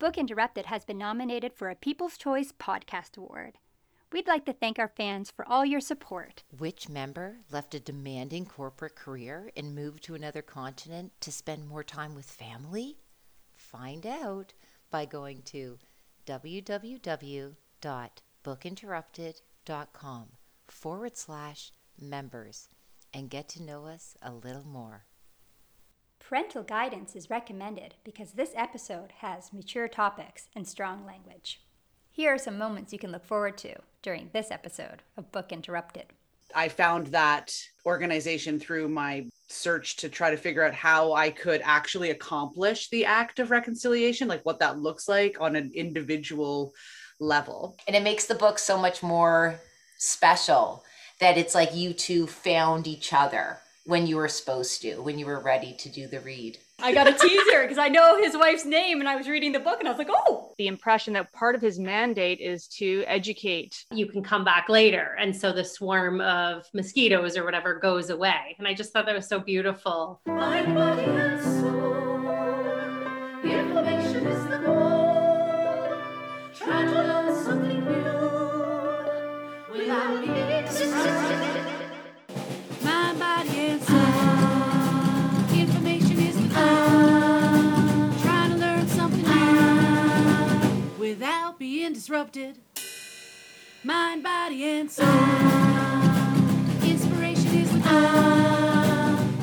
Book Interrupted has been nominated for a People's Choice Podcast Award. We'd like to thank our fans for all your support. Which member left a demanding corporate career and moved to another continent to spend more time with family? Find out by going to www.bookinterrupted.com forward slash members and get to know us a little more. Parental guidance is recommended because this episode has mature topics and strong language. Here are some moments you can look forward to during this episode of Book Interrupted. I found that organization through my search to try to figure out how I could actually accomplish the act of reconciliation, like what that looks like on an individual level. And it makes the book so much more special that it's like you two found each other when you were supposed to, when you were ready to do the read. I got a teaser because I know his wife's name and I was reading the book and I was like, oh. The impression that part of his mandate is to educate. You can come back later. And so the swarm of mosquitoes or whatever goes away. And I just thought that was so beautiful. Being disrupted. Mind, body, and soul. Inspiration is the goal.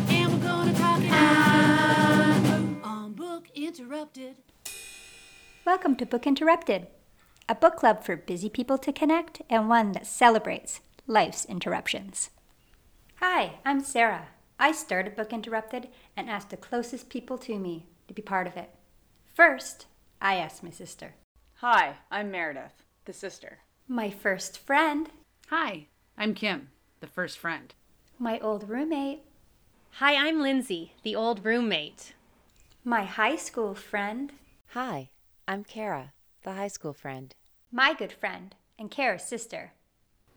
And we're gonna talk it out on Book Interrupted. Welcome to Book Interrupted, a book club for busy people to connect and one that celebrates life's interruptions. Hi, I'm Sarah. I started Book Interrupted and asked the closest people to me to be part of it. First, I asked my sister, Hi, I'm Meredith, the sister. my first friend, Hi, I'm Kim, the first friend. my old roommate, Hi, I'm Lindsay, the old roommate. my high school friend, Hi, I'm Kara, the high school friend. my good friend, and Kara's sister.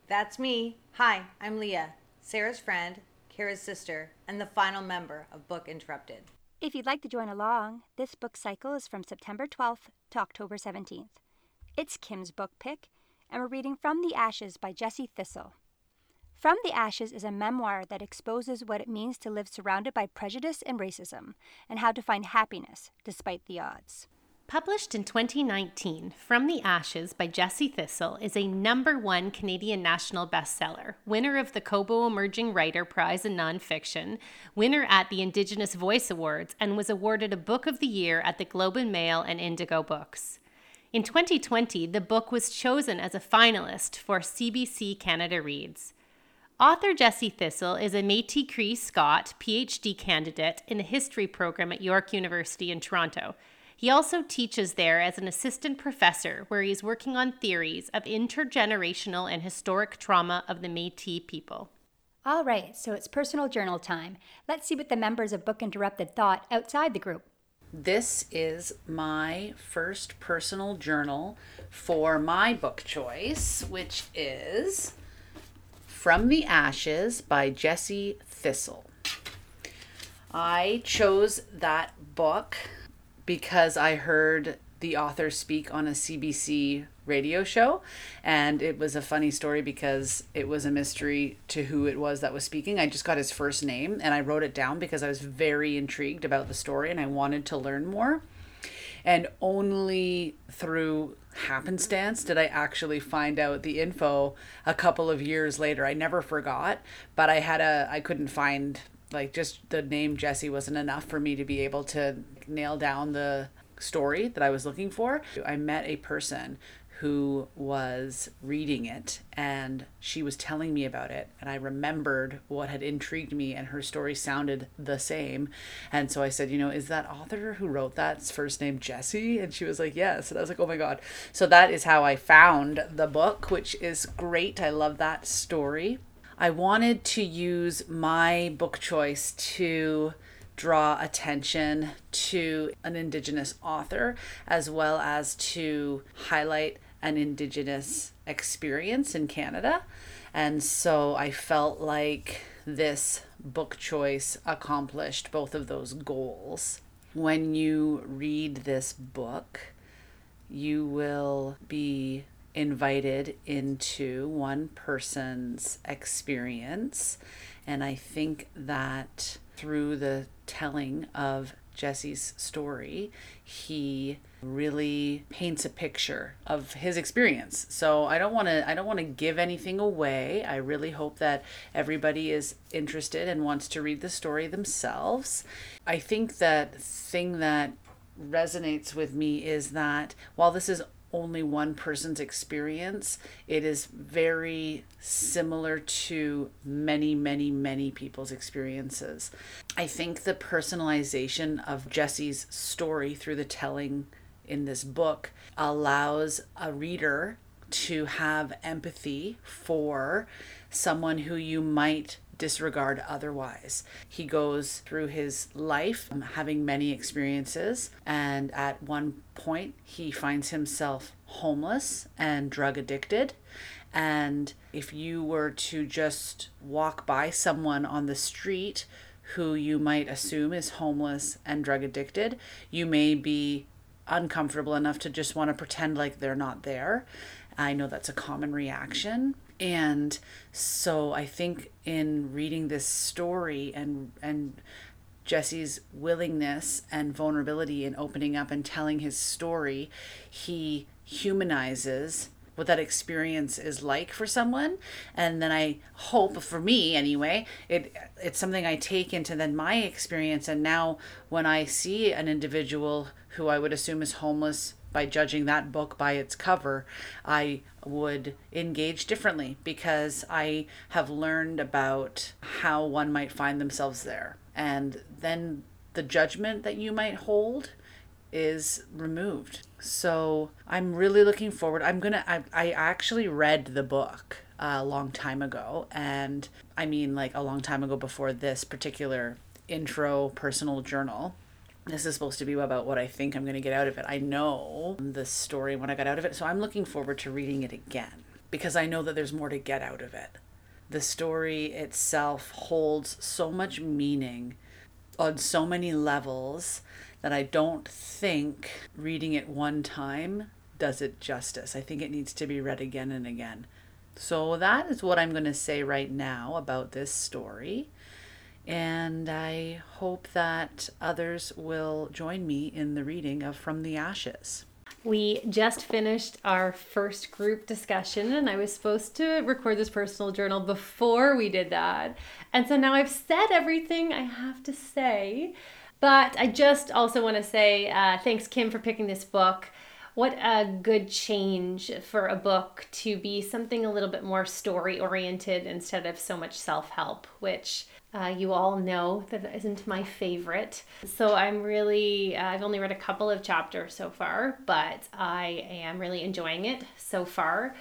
That's me. Hi, I'm Leah, Sarah's friend, Kara's sister, and the final member of Book Interrupted. If you'd like to join along, this book cycle is from September 12th to October 17th. It's Kim's book pick, and we're reading From the Ashes by Jesse Thistle. From the Ashes is a memoir that exposes what it means to live surrounded by prejudice and racism, and how to find happiness despite the odds. Published in 2019, From the Ashes by Jesse Thistle is a number one Canadian national bestseller, winner of the Kobo Emerging Writer Prize in Nonfiction, winner at the Indigenous Voice Awards, and was awarded a Book of the Year at the Globe and Mail and Indigo Books. In 2020, the book was chosen as a finalist for CBC Canada Reads. Author Jesse Thistle is a Métis Cree Scot PhD candidate in the history program at York University in Toronto. He also teaches there as an assistant professor, where he is working on theories of intergenerational and historic trauma of the Métis people. All right, so it's personal journal time. Let's see what the members of Book Interrupted thought outside the group. This is my first personal journal for my book choice, which is From the Ashes by Jesse Thistle. I chose that book because I heard the author speak on a CBC radio show. And it was a funny story because it was a mystery to who it was that was speaking. I just got his first name and I wrote it down because I was very intrigued about the story and I wanted to learn more. And only through happenstance did I actually find out the info a couple of years later. I never forgot, but I had a, I couldn't find like just the name Jesse wasn't enough for me to be able to nail down the story that I was looking for. I met a person who was reading it and she was telling me about it and I remembered what had intrigued me and her story sounded the same. And so I said you know is that author who wrote that's first name Jesse? And she was like yes. And I was like oh my god. So that is how I found the book which is great. I love that story I wanted to use my book choice to draw attention to an Indigenous author as well as to highlight an Indigenous experience in Canada. And so I felt like this book choice accomplished both of those goals. When you read this book, you will be invited into one person's experience. And I think that through the telling of Jesse's story, he really paints a picture of his experience. So I don't want to I don't want to give anything away. I really hope that everybody is interested and wants to read the story themselves. I think that thing that resonates with me is that while this is only one person's experience, it is very similar to many, many, many people's experiences. I think the personalization of Jesse's story through the telling in this book allows a reader to have empathy for someone who you might disregard otherwise. He goes through his life um, having many experiences, and at one point, he finds himself homeless and drug addicted. And if you were to just walk by someone on the street who you might assume is homeless and drug addicted, you may be uncomfortable enough to just want to pretend like they're not there. I know that's a common reaction. And so I think in reading this story and and Jesse's willingness and vulnerability in opening up and telling his story, he humanizes what that experience is like for someone. And then i hope for me anyway it it's something i take into then my experience. And now when i see an individual who i would assume is homeless by judging that book by its cover, I would engage differently because I have learned about how one might find themselves there. And then the judgment that you might hold is removed. So I'm really looking forward. I'm gonna. I, I actually read the book a long time ago, and I mean like a long time ago before this particular intro personal journal this is supposed to be about what I think I'm going to get out of it. I know the story when I got out of it, so I'm looking forward to reading it again because I know that there's more to get out of it. The story itself holds so much meaning on so many levels that I don't think reading it one time does it justice. I think it needs to be read again and again. So that is what I'm going to say right now about this story. And I hope that others will join me in the reading of From the Ashes. We just finished our first group discussion, and I was supposed to record this personal journal before we did that. And so now I've said everything I have to say. But I just also want to say uh, thanks, Kim, for picking this book. What a good change for a book to be something a little bit more story oriented instead of so much self help, which uh, you all know that isn't my favorite. So I'm really, uh, I've only read a couple of chapters so far, but I am really enjoying it so far.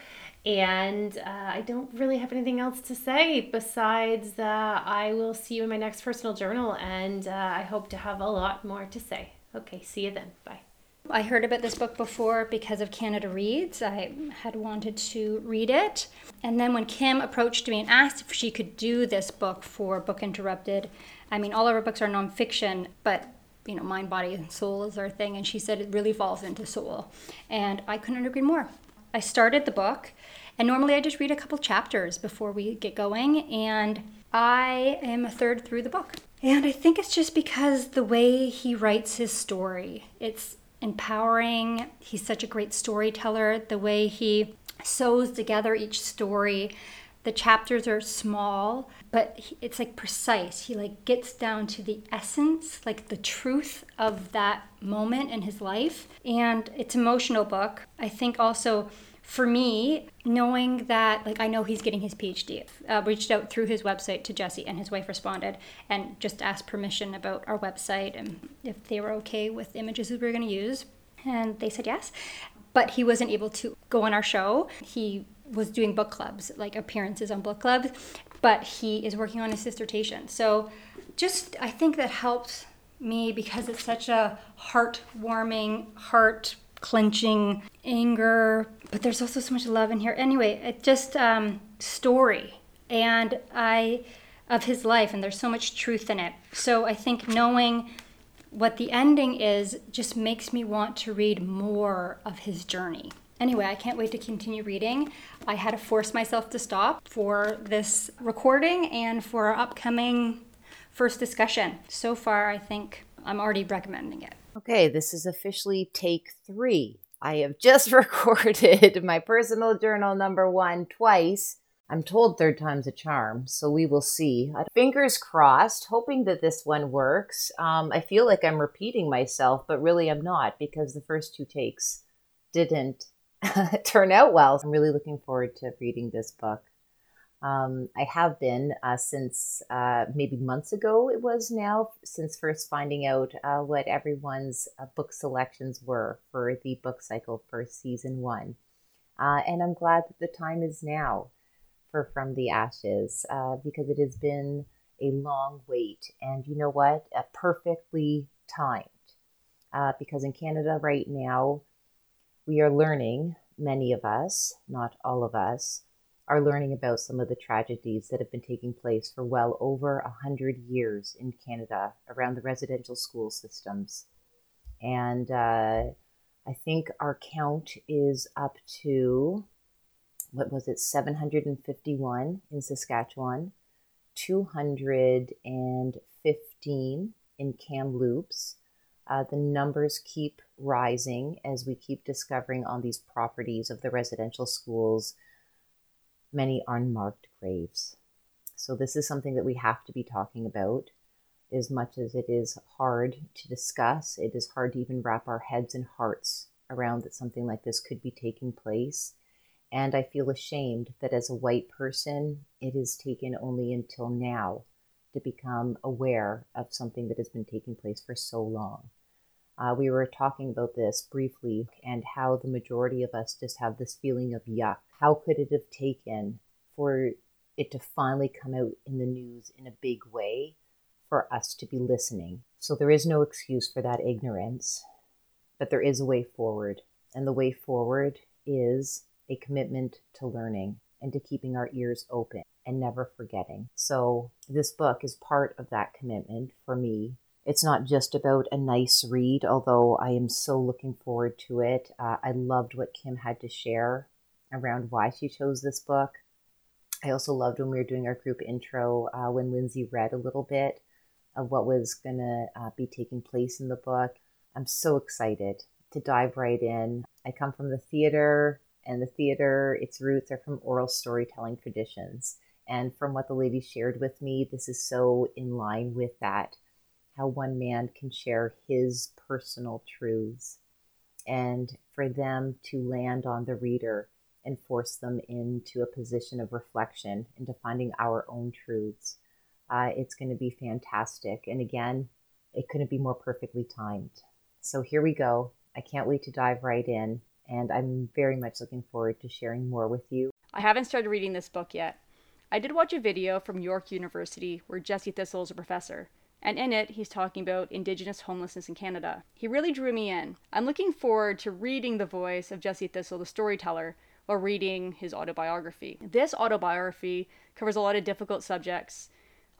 And uh, I don't really have anything else to say besides I will see you in my next personal journal, and uh, I hope to have a lot more to say. Okay, see you then. Bye. I heard about this book before because of Canada Reads. I had wanted to read it. And then when Kim approached me and asked if she could do this book for Book Interrupted, I mean, all of her books are nonfiction, but you know, mind, body, and soul is our thing. And she said it really falls into soul. And I couldn't agree more. I started the book, and normally I just read a couple chapters before we get going. And I am a third through the book. And I think it's just because the way he writes his story, it's empowering. He's such a great storyteller. The way he sews together each story. The chapters are small, but it's like precise. He like gets down to the essence, like the truth of that moment in his life. And it's emotional book. I think also for me, knowing that, like, I know he's getting his PhD, uh, reached out through his website to Jesse, and his wife responded and just asked permission about our website and if they were okay with images we were going to use. And they said yes. But he wasn't able to go on our show. He was doing book clubs, like appearances on book clubs, but he is working on his dissertation. So just, I think that helps me because it's such a heartwarming, heart clenching anger, but there's also so much love in here. Anyway, it just um, story, and I of his life, and there's so much truth in it. So I think knowing what the ending is just makes me want to read more of his journey. Anyway, I can't wait to continue reading. I had to force myself to stop for this recording and for our upcoming first discussion. So far, I think I'm already recommending it. Okay, this is officially take three. I have just recorded my personal journal number one twice. I'm told third time's a charm, so we will see. Uh, Fingers crossed, hoping that this one works. Um, I feel like I'm repeating myself, but really I'm not because the first two takes didn't turn out well. I'm really looking forward to reading this book. Um, I have been uh, since uh, maybe months ago, it was now, since first finding out uh, what everyone's uh, book selections were for the book cycle for season one. Uh, and I'm glad that the time is now for From the Ashes uh, because it has been a long wait. And you know what? A perfectly timed. because in Canada right now, we are learning, many of us, not all of us, are learning about some of the tragedies that have been taking place for well over a hundred years in Canada around the residential school systems. And uh, I think our count is up to, what was it, 751 in Saskatchewan, 215 in Kamloops. Uh, the numbers keep rising as we keep discovering on these properties of the residential schools many unmarked graves. So, this is something that we have to be talking about. As much as it is hard to discuss, it is hard to even wrap our heads and hearts around that something like this could be taking place. And I feel ashamed that as a white person, it has taken only until now to become aware of something that has been taking place for so long. Uh, we were talking about this briefly and how the majority of us just have this feeling of yuck. How could it have taken for it to finally come out in the news in a big way for us to be listening? So there is no excuse for that ignorance, but there is a way forward. And the way forward is a commitment to learning and to keeping our ears open and never forgetting. So, this book is part of that commitment for me it's not just about a nice read, although I am so looking forward to it. Uh, I loved what Kim had to share around why she chose this book. I also loved when we were doing our group intro uh, when Lindsay read a little bit of what was going to uh, be taking place in the book. I'm so excited to dive right in. I come from the theater, and the theater, its roots are from oral storytelling traditions. And from what the lady shared with me, this is so in line with that how one man can share his personal truths and for them to land on the reader and force them into a position of reflection, into finding our own truths. Uh, it's going to be fantastic. And again, it couldn't be more perfectly timed. So here we go. I can't wait to dive right in. And I'm very much looking forward to sharing more with you. I haven't started reading this book yet. I did watch a video from York University where Jesse Thistle is a professor and in it, he's talking about Indigenous homelessness in Canada. He really drew me in. I'm looking forward to reading the voice of Jesse Thistle, the storyteller, while reading his autobiography. This autobiography covers a lot of difficult subjects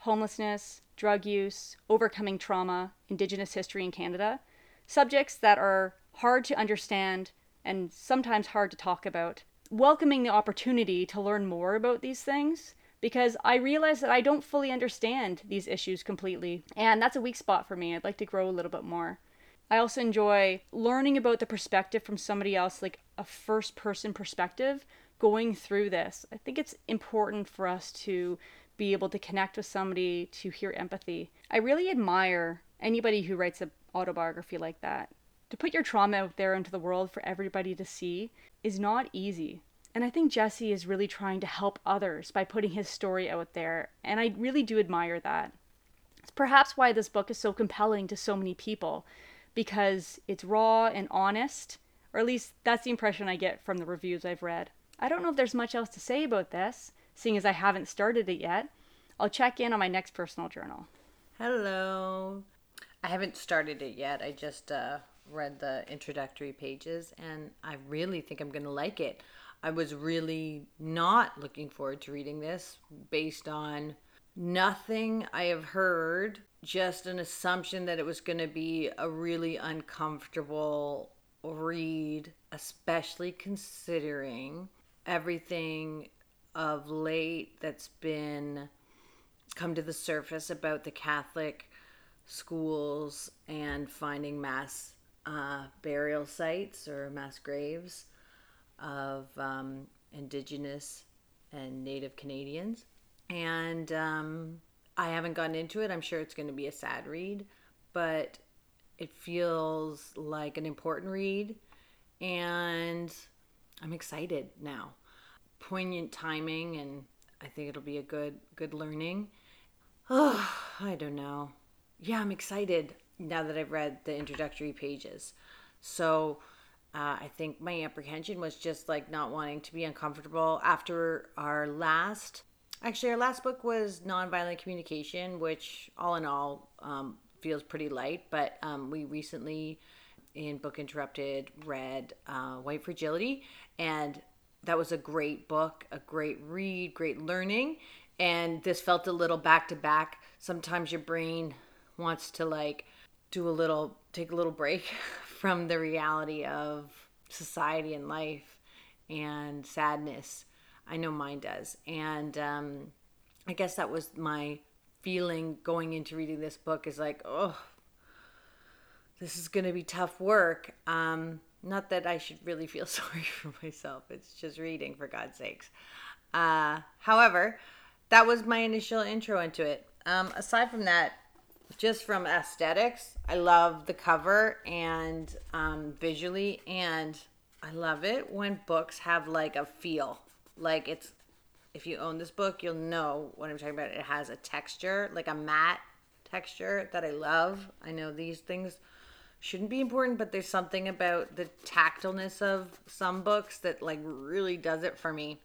homelessness, drug use, overcoming trauma, Indigenous history in Canada. Subjects that are hard to understand and sometimes hard to talk about. Welcoming the opportunity to learn more about these things because I realize that I don't fully understand these issues completely. And that's a weak spot for me. I'd like to grow a little bit more. I also enjoy learning about the perspective from somebody else, like a first person perspective going through this. I think it's important for us to be able to connect with somebody, to hear empathy. I really admire anybody who writes an autobiography like that. To put your trauma out there into the world for everybody to see is not easy. And I think Jesse is really trying to help others by putting his story out there, and I really do admire that. It's perhaps why this book is so compelling to so many people, because it's raw and honest, or at least that's the impression I get from the reviews I've read. I don't know if there's much else to say about this, seeing as I haven't started it yet. I'll check in on my next personal journal. Hello. I haven't started it yet. I just uh, read the introductory pages and I really think I'm going to like it. I was really not looking forward to reading this based on nothing I have heard just an assumption that it was going to be a really uncomfortable read, especially considering everything of late that's been come to the surface about the Catholic schools and finding mass uh, burial sites or mass graves of um, Indigenous and Native Canadians. And um, I haven't gotten into it. I'm sure it's going to be a sad read, but it feels like an important read. And I'm excited now. Poignant timing, and I think it'll be a good, good learning. Oh, I don't know. Yeah, I'm excited now that I've read the introductory pages. So uh, I think my apprehension was just like not wanting to be uncomfortable after our last. Actually, our last book was Nonviolent Communication, which all in all um, feels pretty light. But um, we recently, in Book Interrupted, read uh, White Fragility, and that was a great book, a great read, great learning. And this felt a little back to back. Sometimes your brain wants to like do a little, take a little break from the reality of society and life and sadness. I know mine does. And um, I guess that was my feeling going into reading this book is like, oh, this is going to be tough work. Um, not that I should really feel sorry for myself. It's just reading, for God's sakes. Uh, however, that was my initial intro into it. Um, aside from that, just from aesthetics, I love the cover and um, visually, and I love it when books have like a feel. Like it's, if you own this book, you'll know what I'm talking about. It has a texture, like a matte texture that I love. I know these things shouldn't be important, but there's something about the tactileness of some books that like really does it for me.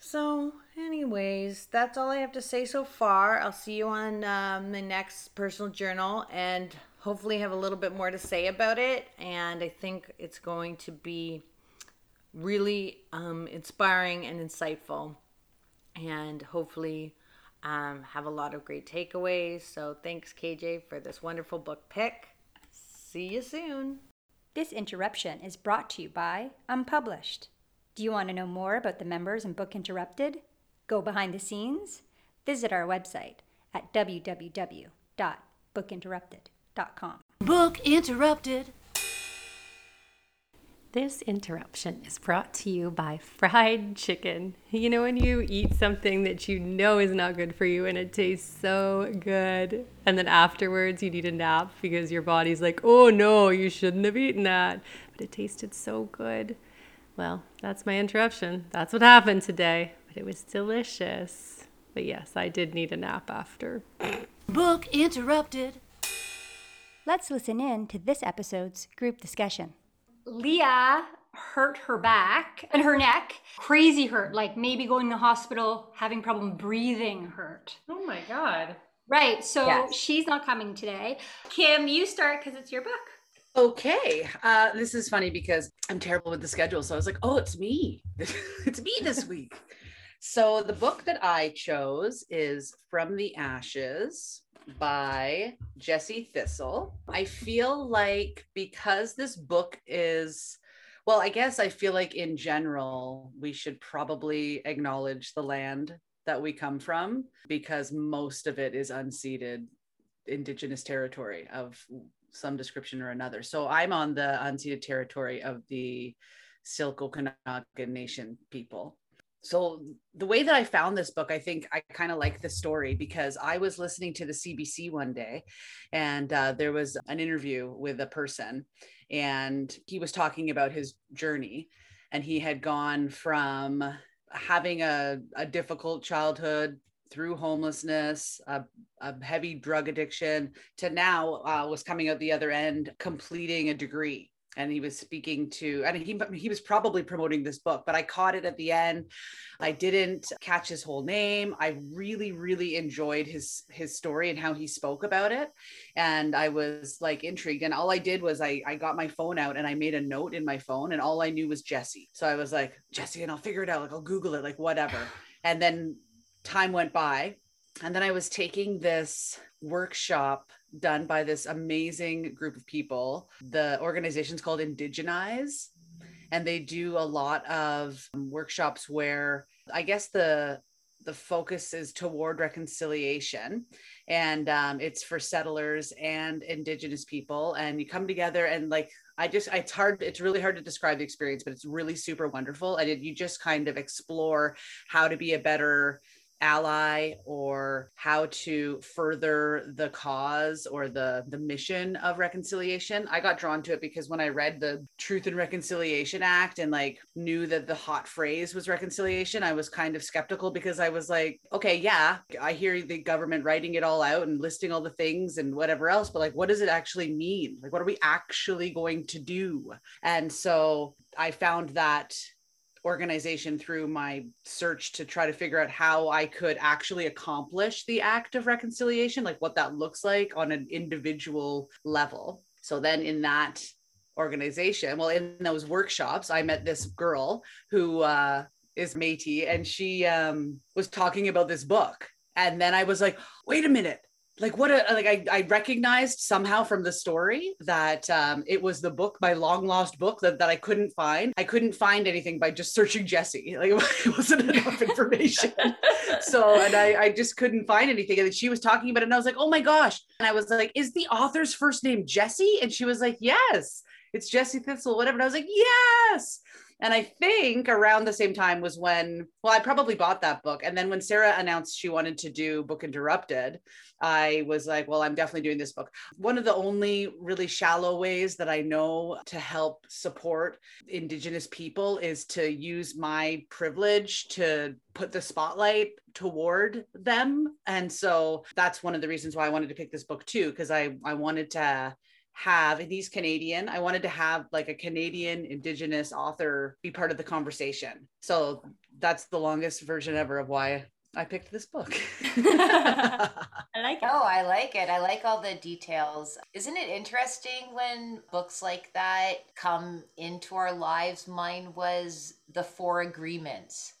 So, anyways, that's all I have to say so far. I'll see you on um, the next personal journal and hopefully have a little bit more to say about it. And I think it's going to be really um, inspiring and insightful, and hopefully um, have a lot of great takeaways. So, thanks, KJ, for this wonderful book pick. See you soon. This interruption is brought to you by Unpublished. Do you want to know more about the members and Book Interrupted? Go behind the scenes? Visit our website at www.bookinterrupted.com. Book interrupted. This interruption is brought to you by fried chicken. You know, when you eat something that you know is not good for you and it tastes so good, and then afterwards you need a nap because your body's like, oh no, you shouldn't have eaten that. But it tasted so good. Well, that's my interruption. That's what happened today. But it was delicious. But yes, I did need a nap after. Book interrupted. Let's listen in to this episode's group discussion. Leah hurt her back and her neck. Crazy hurt, like maybe going to the hospital, having problem breathing hurt. Oh my God. Right, so Yes. she's not coming today. Kim, you start because it's your book. Okay. Uh, this is funny because I'm terrible with the schedule. So I was like, oh, it's me. it's me this week. So the book that I chose is From the Ashes by Jesse Thistle. I feel like because this book is, well, I guess I feel like in general, we should probably acknowledge the land that we come from because most of it is unceded indigenous territory of some description or another. So I'm on the unceded territory of the Syilx Okanagan Nation people. So the way that I found this book, I think I kind of like the story because I was listening to the CBC one day, and uh, there was an interview with a person, and he was talking about his journey, and he had gone from having a, a difficult childhood through homelessness, a, a heavy drug addiction, to now uh, was coming out the other end, completing a degree. And he was speaking to, and he he was probably promoting this book, but I caught it at the end. I didn't catch his whole name. I really, really enjoyed his his story and how he spoke about it, and I was like intrigued. And all I did was I I got my phone out and I made a note in my phone, and all I knew was Jesse. So I was like Jesse, and I'll figure it out. Like I'll Google it, like whatever. And then time went by and then i was taking this workshop done by this amazing group of people. The organization's called Indigenize, and they do a lot of workshops where I guess the the focus is toward reconciliation and um, it's for settlers and indigenous people and you come together and like i just it's hard it's really hard to describe the experience but it's really super wonderful and it, you just kind of explore how to be a better ally or how to further the cause or the the mission of reconciliation. I got drawn to it because when i read the truth and reconciliation act and like knew that the hot phrase was reconciliation i was kind of skeptical because i was like okay yeah i hear the government writing it all out and listing all the things and whatever else but like what does it actually mean? Like what are we actually going to do? And so i found that organization through my search to try to figure out how I could actually accomplish the act of reconciliation, like what that looks like on an individual level. So then in that organization, well, in those workshops, I met this girl who uh, is Métis, and she um, was talking about this book. And then I was like, wait a minute, like what a like I, I recognized somehow from the story that um, it was the book my long lost book that, that i couldn't find. I couldn't find anything by just searching jesse. Like it wasn't enough information. So and I, I just couldn't find anything. And she was talking about it and i was like oh my gosh. And i was like is the author's first name jesse? And she was like yes it's jesse thistle whatever. And i was like yes and I think around the same time was when, well, I probably bought that book. And then when Sarah announced she wanted to do Book Interrupted, I was like, well, I'm definitely doing this book. One of the only really shallow ways that I know to help support Indigenous people is to use my privilege to put the spotlight toward them. And so that's one of the reasons why I wanted to pick this book too, because I, I wanted to have and he's canadian i wanted to have like a canadian indigenous author be part of the conversation so that's the longest version ever of why i picked this book I like it. Oh, I like it. I like all the details. Isn't it interesting when books like that come into our lives? Mine was The Four Agreements.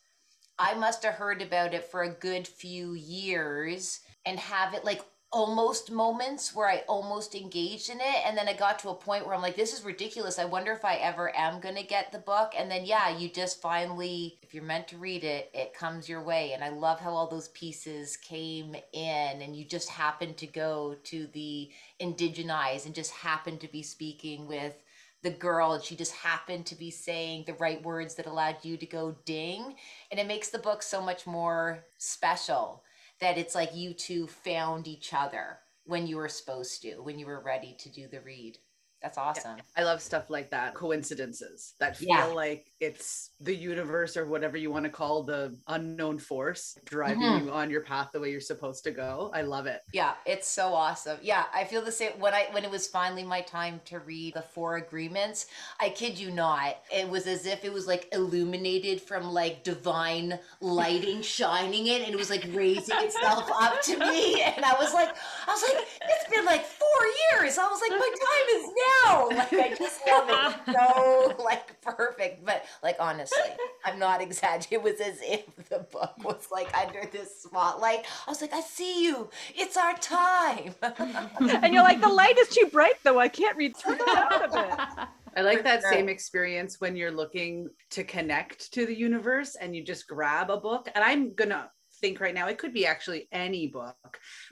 I must have heard about it for a good few years and have it like almost moments where I almost engaged in it. And then I got to a point where I'm like, this is ridiculous. I wonder if I ever am going to get the book. And then, yeah, you just finally, if you're meant to read it, it comes your way. And I love how all those pieces came in and you just happened to go to the Indigenize and just happened to be speaking with the girl and she just happened to be saying the right words that allowed you to go ding and it makes the book so much more special that it's like you two found each other when you were supposed to, when you were ready to do the read. That's awesome. I love stuff like that. Coincidences that feel Yeah. like it's the universe or whatever you want to call the unknown force driving Mhm. you on your path the way you're supposed to go. I love it. Yeah, it's so awesome. Yeah, I feel the same when I when it was finally my time to read the four agreements. I kid you not, it was as if it was like illuminated from like divine lighting shining it and it was like raising itself up to me and I was like I was like it's been like 4 years. I was like my time is now. Like I just love it. So like perfect, but like honestly, I'm not exaggerating. It was as if the book was like under this spotlight. I was like I see you. It's our time. and you're like, the light is too bright though. I can't read. Turn it down a bit. I like that sure. same experience when you're looking to connect to the universe and you just grab a book. And I'm going to think right now it could be actually any book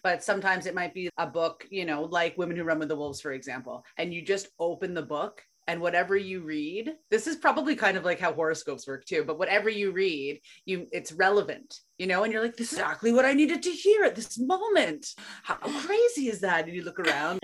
but sometimes it might be a book you know like women who run with the wolves for example and you just open the book and whatever you read this is probably kind of like how horoscopes work too but whatever you read you it's relevant you know and you're like this is exactly what i needed to hear at this moment how crazy is that and you look around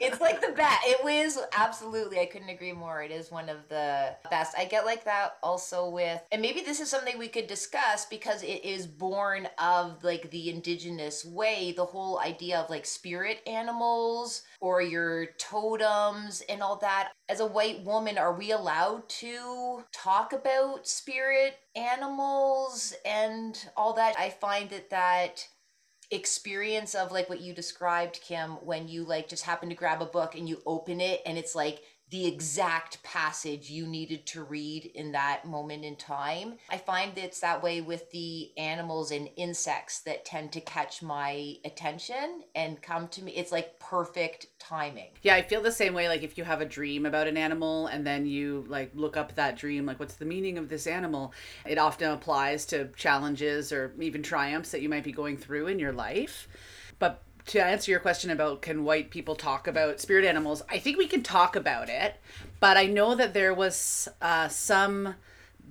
it's like the best. It was absolutely. I couldn't agree more. It is one of the best. I get like that also with, and maybe this is something we could discuss because it is born of like the indigenous way. The whole idea of like spirit animals or your totems and all that. As a white woman, are we allowed to talk about spirit animals and all that? I find that that experience of like what you described kim when you like just happen to grab a book and you open it and it's like the exact passage you needed to read in that moment in time. I find it's that way with the animals and insects that tend to catch my attention and come to me. It's like perfect timing. Yeah, I feel the same way. Like if you have a dream about an animal and then you like look up that dream, like what's the meaning of this animal? It often applies to challenges or even triumphs that you might be going through in your life. But to answer your question about can white people talk about spirit animals, I think we can talk about it, but I know that there was uh, some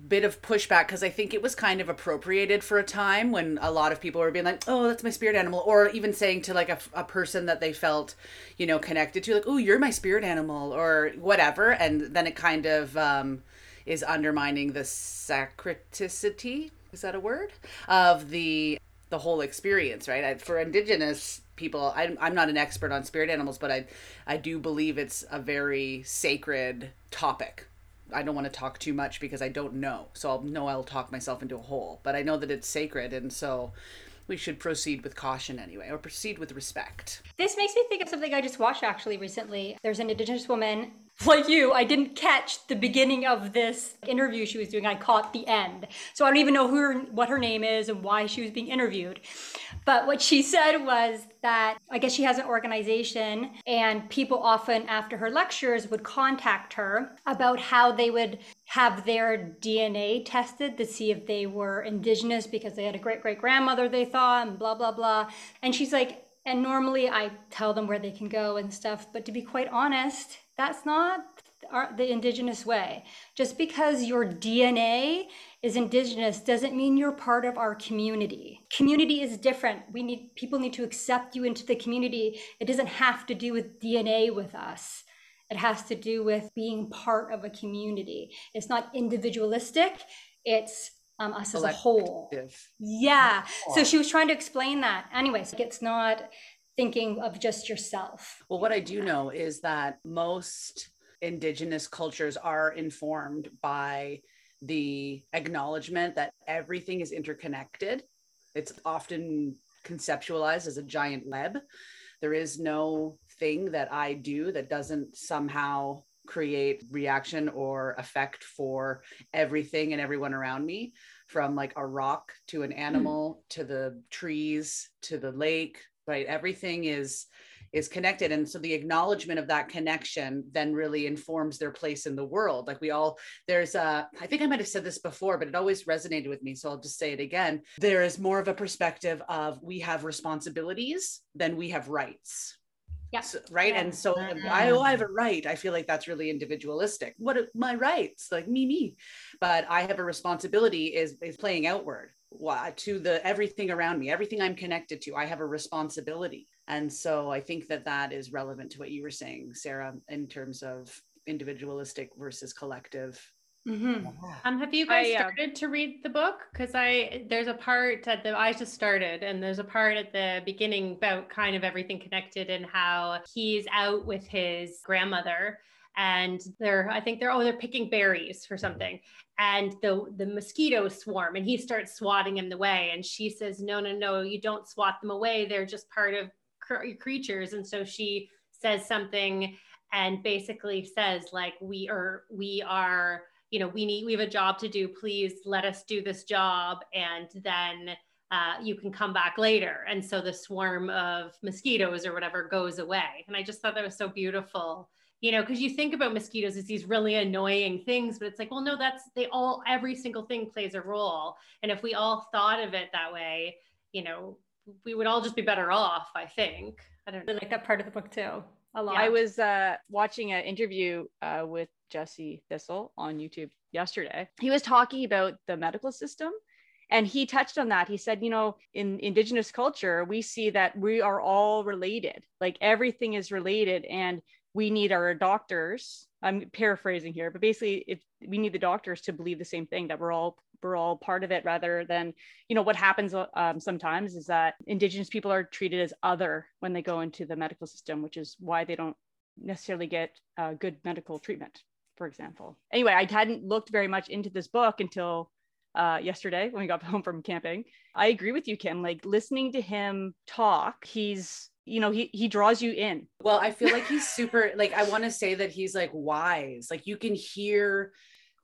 bit of pushback because I think it was kind of appropriated for a time when a lot of people were being like, "Oh, that's my spirit animal," or even saying to like a, a person that they felt, you know, connected to, like, "Oh, you're my spirit animal," or whatever, and then it kind of um, is undermining the sacraticity. Is that a word of the the whole experience, right? For indigenous people, I'm, I'm not an expert on spirit animals, but I, I do believe it's a very sacred topic. I don't want to talk too much because I don't know. So I'll know I'll talk myself into a hole, but I know that it's sacred. And so we should proceed with caution anyway, or proceed with respect. This makes me think of something I just watched actually recently. There's an Indigenous woman like you, I didn't catch the beginning of this interview she was doing. I caught the end. So I don't even know who her, what her name is and why she was being interviewed. But what she said was that I guess she has an organization and people often after her lectures would contact her about how they would have their DNA tested to see if they were indigenous because they had a great great grandmother they thought and blah blah blah. And she's like and normally I tell them where they can go and stuff, but to be quite honest, that's not our, the indigenous way. Just because your DNA is indigenous doesn't mean you're part of our community. Community is different. We need people need to accept you into the community. It doesn't have to do with DNA with us. It has to do with being part of a community. It's not individualistic. It's um, us as a whole. Yeah. So she was trying to explain that. Anyways, it's not thinking of just yourself. Well, what I do know is that most indigenous cultures are informed by the acknowledgement that everything is interconnected. It's often conceptualized as a giant web. There is no thing that I do that doesn't somehow create reaction or effect for everything and everyone around me from like a rock to an animal mm. to the trees to the lake right everything is is connected and so the acknowledgement of that connection then really informs their place in the world like we all there's a i think i might have said this before but it always resonated with me so i'll just say it again there is more of a perspective of we have responsibilities than we have rights yeah. So, right. Yeah. And so mm-hmm. I, oh, I have a right. I feel like that's really individualistic. What are my rights? Like me, me. But I have a responsibility is, is playing outward to the everything around me, everything I'm connected to. I have a responsibility. And so I think that that is relevant to what you were saying, Sarah, in terms of individualistic versus collective Mm-hmm. Um, have you guys I, uh, started to read the book? Because I there's a part at the I just started, and there's a part at the beginning about kind of everything connected and how he's out with his grandmother, and they're I think they're oh they're picking berries for something, and the the mosquitoes swarm, and he starts swatting them away, and she says no no no you don't swat them away they're just part of cr- creatures, and so she says something and basically says like we are we are you know, we need, we have a job to do. Please let us do this job. And then uh, you can come back later. And so the swarm of mosquitoes or whatever goes away. And I just thought that was so beautiful you know, because you think about mosquitoes as these really annoying things, but it's like, well, no, that's they all, every single thing plays a role. And if we all thought of it that way, you know, we would all just be better off, I think. I don't know. I like that part of the book too. A lot. I was uh, watching an interview uh, with Jesse Thistle on YouTube yesterday. He was talking about the medical system and he touched on that. He said, you know, in indigenous culture, we see that we are all related, like everything is related, and we need our doctors. I'm paraphrasing here, but basically, we need the doctors to believe the same thing that we're all we're all part of it rather than you know what happens um, sometimes is that indigenous people are treated as other when they go into the medical system which is why they don't necessarily get uh, good medical treatment for example. Anyway, I hadn't looked very much into this book until uh, yesterday when we got home from camping. I agree with you, Kim. Like listening to him talk, he's you know, he he draws you in. Well, I feel like he's super like I want to say that he's like wise. Like you can hear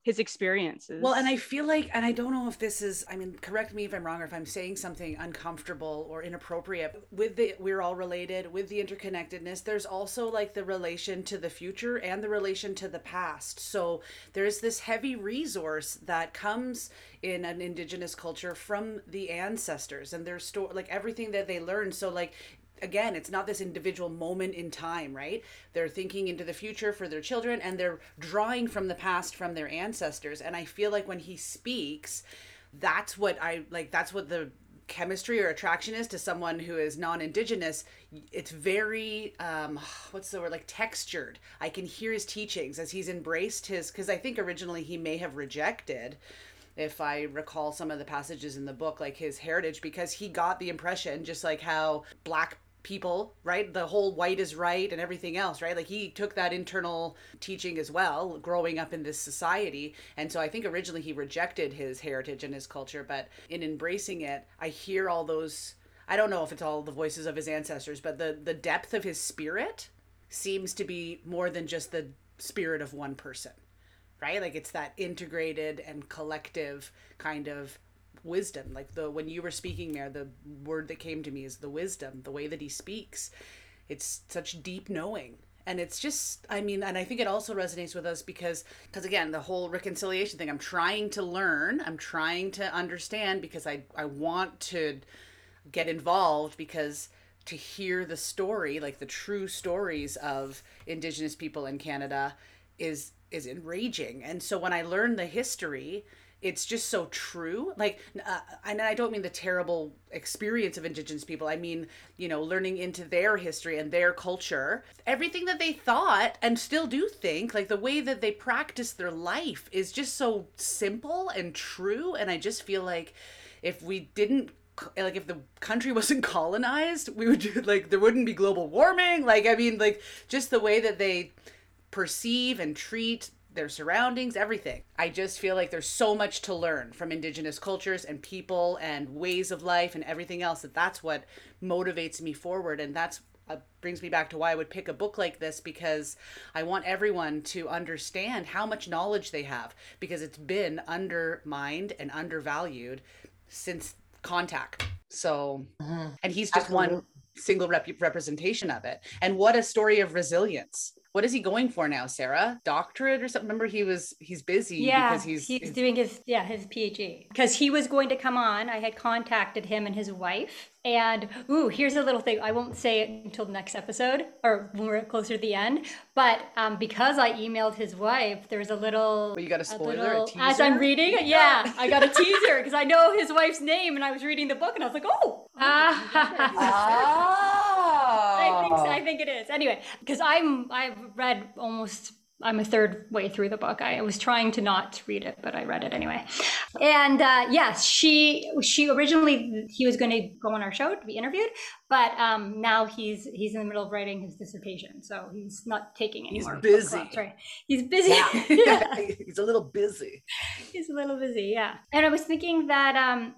his experiences. Well, and I feel like, and I don't know if this is, I mean, correct me if I'm wrong or if I'm saying something uncomfortable or inappropriate. With the, we're all related, with the interconnectedness, there's also like the relation to the future and the relation to the past. So there's this heavy resource that comes in an indigenous culture from the ancestors and their story, like everything that they learned. So, like, again, it's not this individual moment in time, right? They're thinking into the future for their children and they're drawing from the past from their ancestors. And I feel like when he speaks, that's what I like, that's what the chemistry or attraction is to someone who is non-indigenous it's very um what's the word like textured i can hear his teachings as he's embraced his because i think originally he may have rejected if I recall some of the passages in the book, like his heritage, because he got the impression, just like how black people, right? The whole white is right and everything else, right? Like he took that internal teaching as well, growing up in this society. And so I think originally he rejected his heritage and his culture, but in embracing it, I hear all those I don't know if it's all the voices of his ancestors, but the the depth of his spirit seems to be more than just the spirit of one person. Right? Like it's that integrated and collective kind of wisdom like the when you were speaking there the word that came to me is the wisdom the way that he speaks. It's such deep knowing. And it's just i mean and i think it also resonates with us because because again the whole reconciliation thing i'm trying to learn i'm trying to understand because i i want to get involved because to hear the story like the true stories of indigenous people in canada is is enraging. And so when i learn the history it's just so true. Like uh, and i don't mean the terrible experience of indigenous people. I mean you know learning into their history and their culture. Everything that they thought and still do think like the way that they practice their life is just so simple and true. And i just feel like if we didn't like if the country wasn't colonized we would do like there wouldn't be global warming. Like i mean like just the way that they perceive and treat their surroundings, everything. I just feel like there's so much to learn from indigenous cultures and people and ways of life and everything else that that's what motivates me forward and that's uh, brings me back to why I would pick a book like this because I want everyone to understand how much knowledge they have because it's been undermined and undervalued since contact. So, mm-hmm. and he's just Absolutely. one single rep- representation of it. And what a story of resilience what is he going for now, Sarah? Doctorate or something? Remember, he was he's busy yeah, because he's he's doing his yeah his PhD because he was going to come on. I had contacted him and his wife, and ooh, here's a little thing. I won't say it until the next episode or when we're closer to the end. But um, because I emailed his wife, there's a little. Well, you got a spoiler, a little, a teaser? as I'm reading. Yeah, I got a teaser because I know his wife's name, and I was reading the book, and I was like, oh. oh. I think so. I think it is. Anyway, because I'm I've read almost I'm a third way through the book. I was trying to not read it, but I read it anyway. And uh, yes, she she originally he was going to go on our show to be interviewed, but um, now he's he's in the middle of writing his dissertation, so he's not taking any he's more. Busy. right? He's busy. Yeah. yeah. he's a little busy. He's a little busy. Yeah. And I was thinking that um,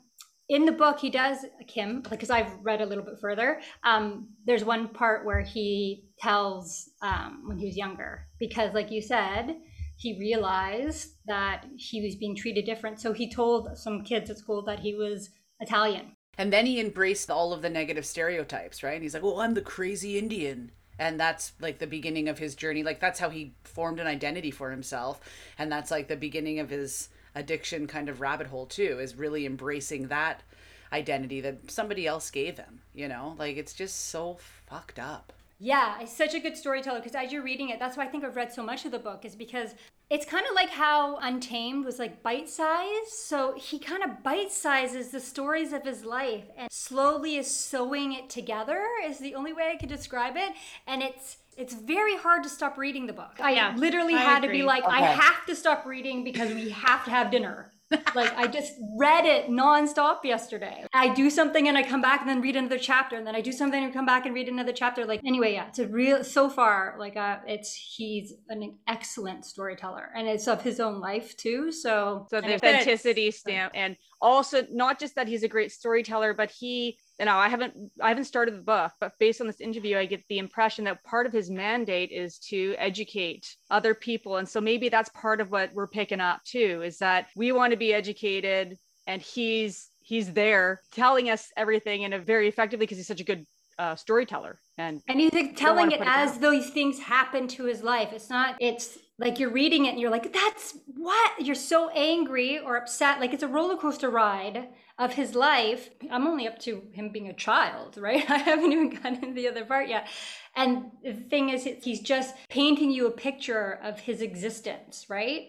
in the book he does kim because i've read a little bit further um, there's one part where he tells um, when he was younger because like you said he realized that he was being treated different. So he told some kids at school that he was italian. And then he embraced all of the negative stereotypes right? And he's like well i'm the crazy indian. And that's like the beginning of his journey. Like that's how he formed an identity for himself. And that's like the beginning of his addiction kind of rabbit hole too is really embracing that identity that somebody else gave him you know? Like it's just so fucked up yeah it's such a good storyteller because as you're reading it that's why i think i've read so much of the book is because it's kind of like how untamed was like bite sized so he kind of bite sizes the stories of his life and slowly is sewing it together is the only way i could describe it and it's it's very hard to stop reading the book. I yeah, literally I had agree. to be like, okay. I have to stop reading because we have to have dinner. Like I just read it nonstop yesterday. I do something and I come back and then read another chapter, and then I do something and come back and read another chapter. Like anyway, yeah, it's a real. So far, like uh, it's he's an excellent storyteller, and it's of his own life too. So so the authenticity stamp, and also not just that he's a great storyteller, but he you know, I haven't I haven't started the book, but based on this interview, I get the impression that part of his mandate is to educate other people. And so maybe that's part of what we're picking up too, is that we want to be educated and he's he's there telling us everything in a very effectively because he's such a good uh, storyteller and And he's like, telling it it as those things happen to his life. It's not, it's like you're reading it and you're like, that's what? You're so angry or upset. Like it's a roller coaster ride of his life. I'm only up to him being a child, right? I haven't even gotten the other part yet. And the thing is, he's just painting you a picture of his existence, right?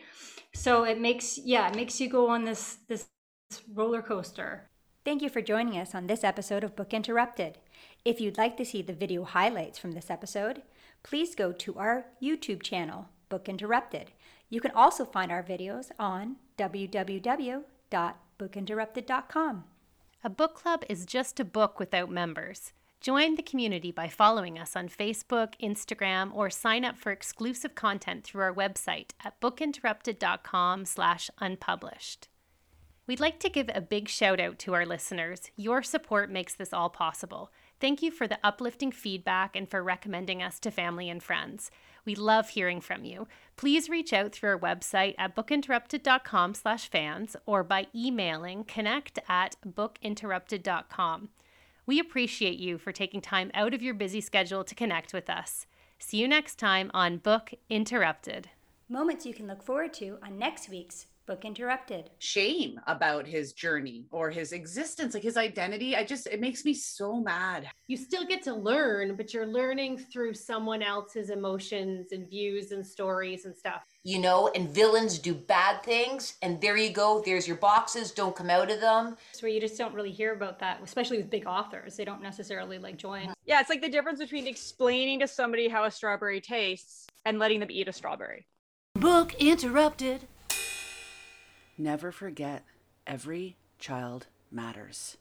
So it makes, yeah, it makes you go on this, this roller coaster. Thank you for joining us on this episode of Book Interrupted. If you'd like to see the video highlights from this episode, please go to our YouTube channel, Book Interrupted. You can also find our videos on www.bookinterrupted.com. A book club is just a book without members. Join the community by following us on Facebook, Instagram, or sign up for exclusive content through our website at bookinterrupted.com/unpublished. We'd like to give a big shout out to our listeners. Your support makes this all possible. Thank you for the uplifting feedback and for recommending us to family and friends. We love hearing from you. Please reach out through our website at bookinterrupted.com slash fans or by emailing connect at bookinterrupted.com. We appreciate you for taking time out of your busy schedule to connect with us. See you next time on Book Interrupted. Moments you can look forward to on next week's Book Interrupted. Shame about his journey or his existence, like his identity. I just, it makes me so mad. You still get to learn, but you're learning through someone else's emotions and views and stories and stuff. You know, and villains do bad things, and there you go. There's your boxes. Don't come out of them. It's where you just don't really hear about that, especially with big authors. They don't necessarily like join. yeah, it's like the difference between explaining to somebody how a strawberry tastes and letting them eat a strawberry. Book interrupted. Never forget, every child matters.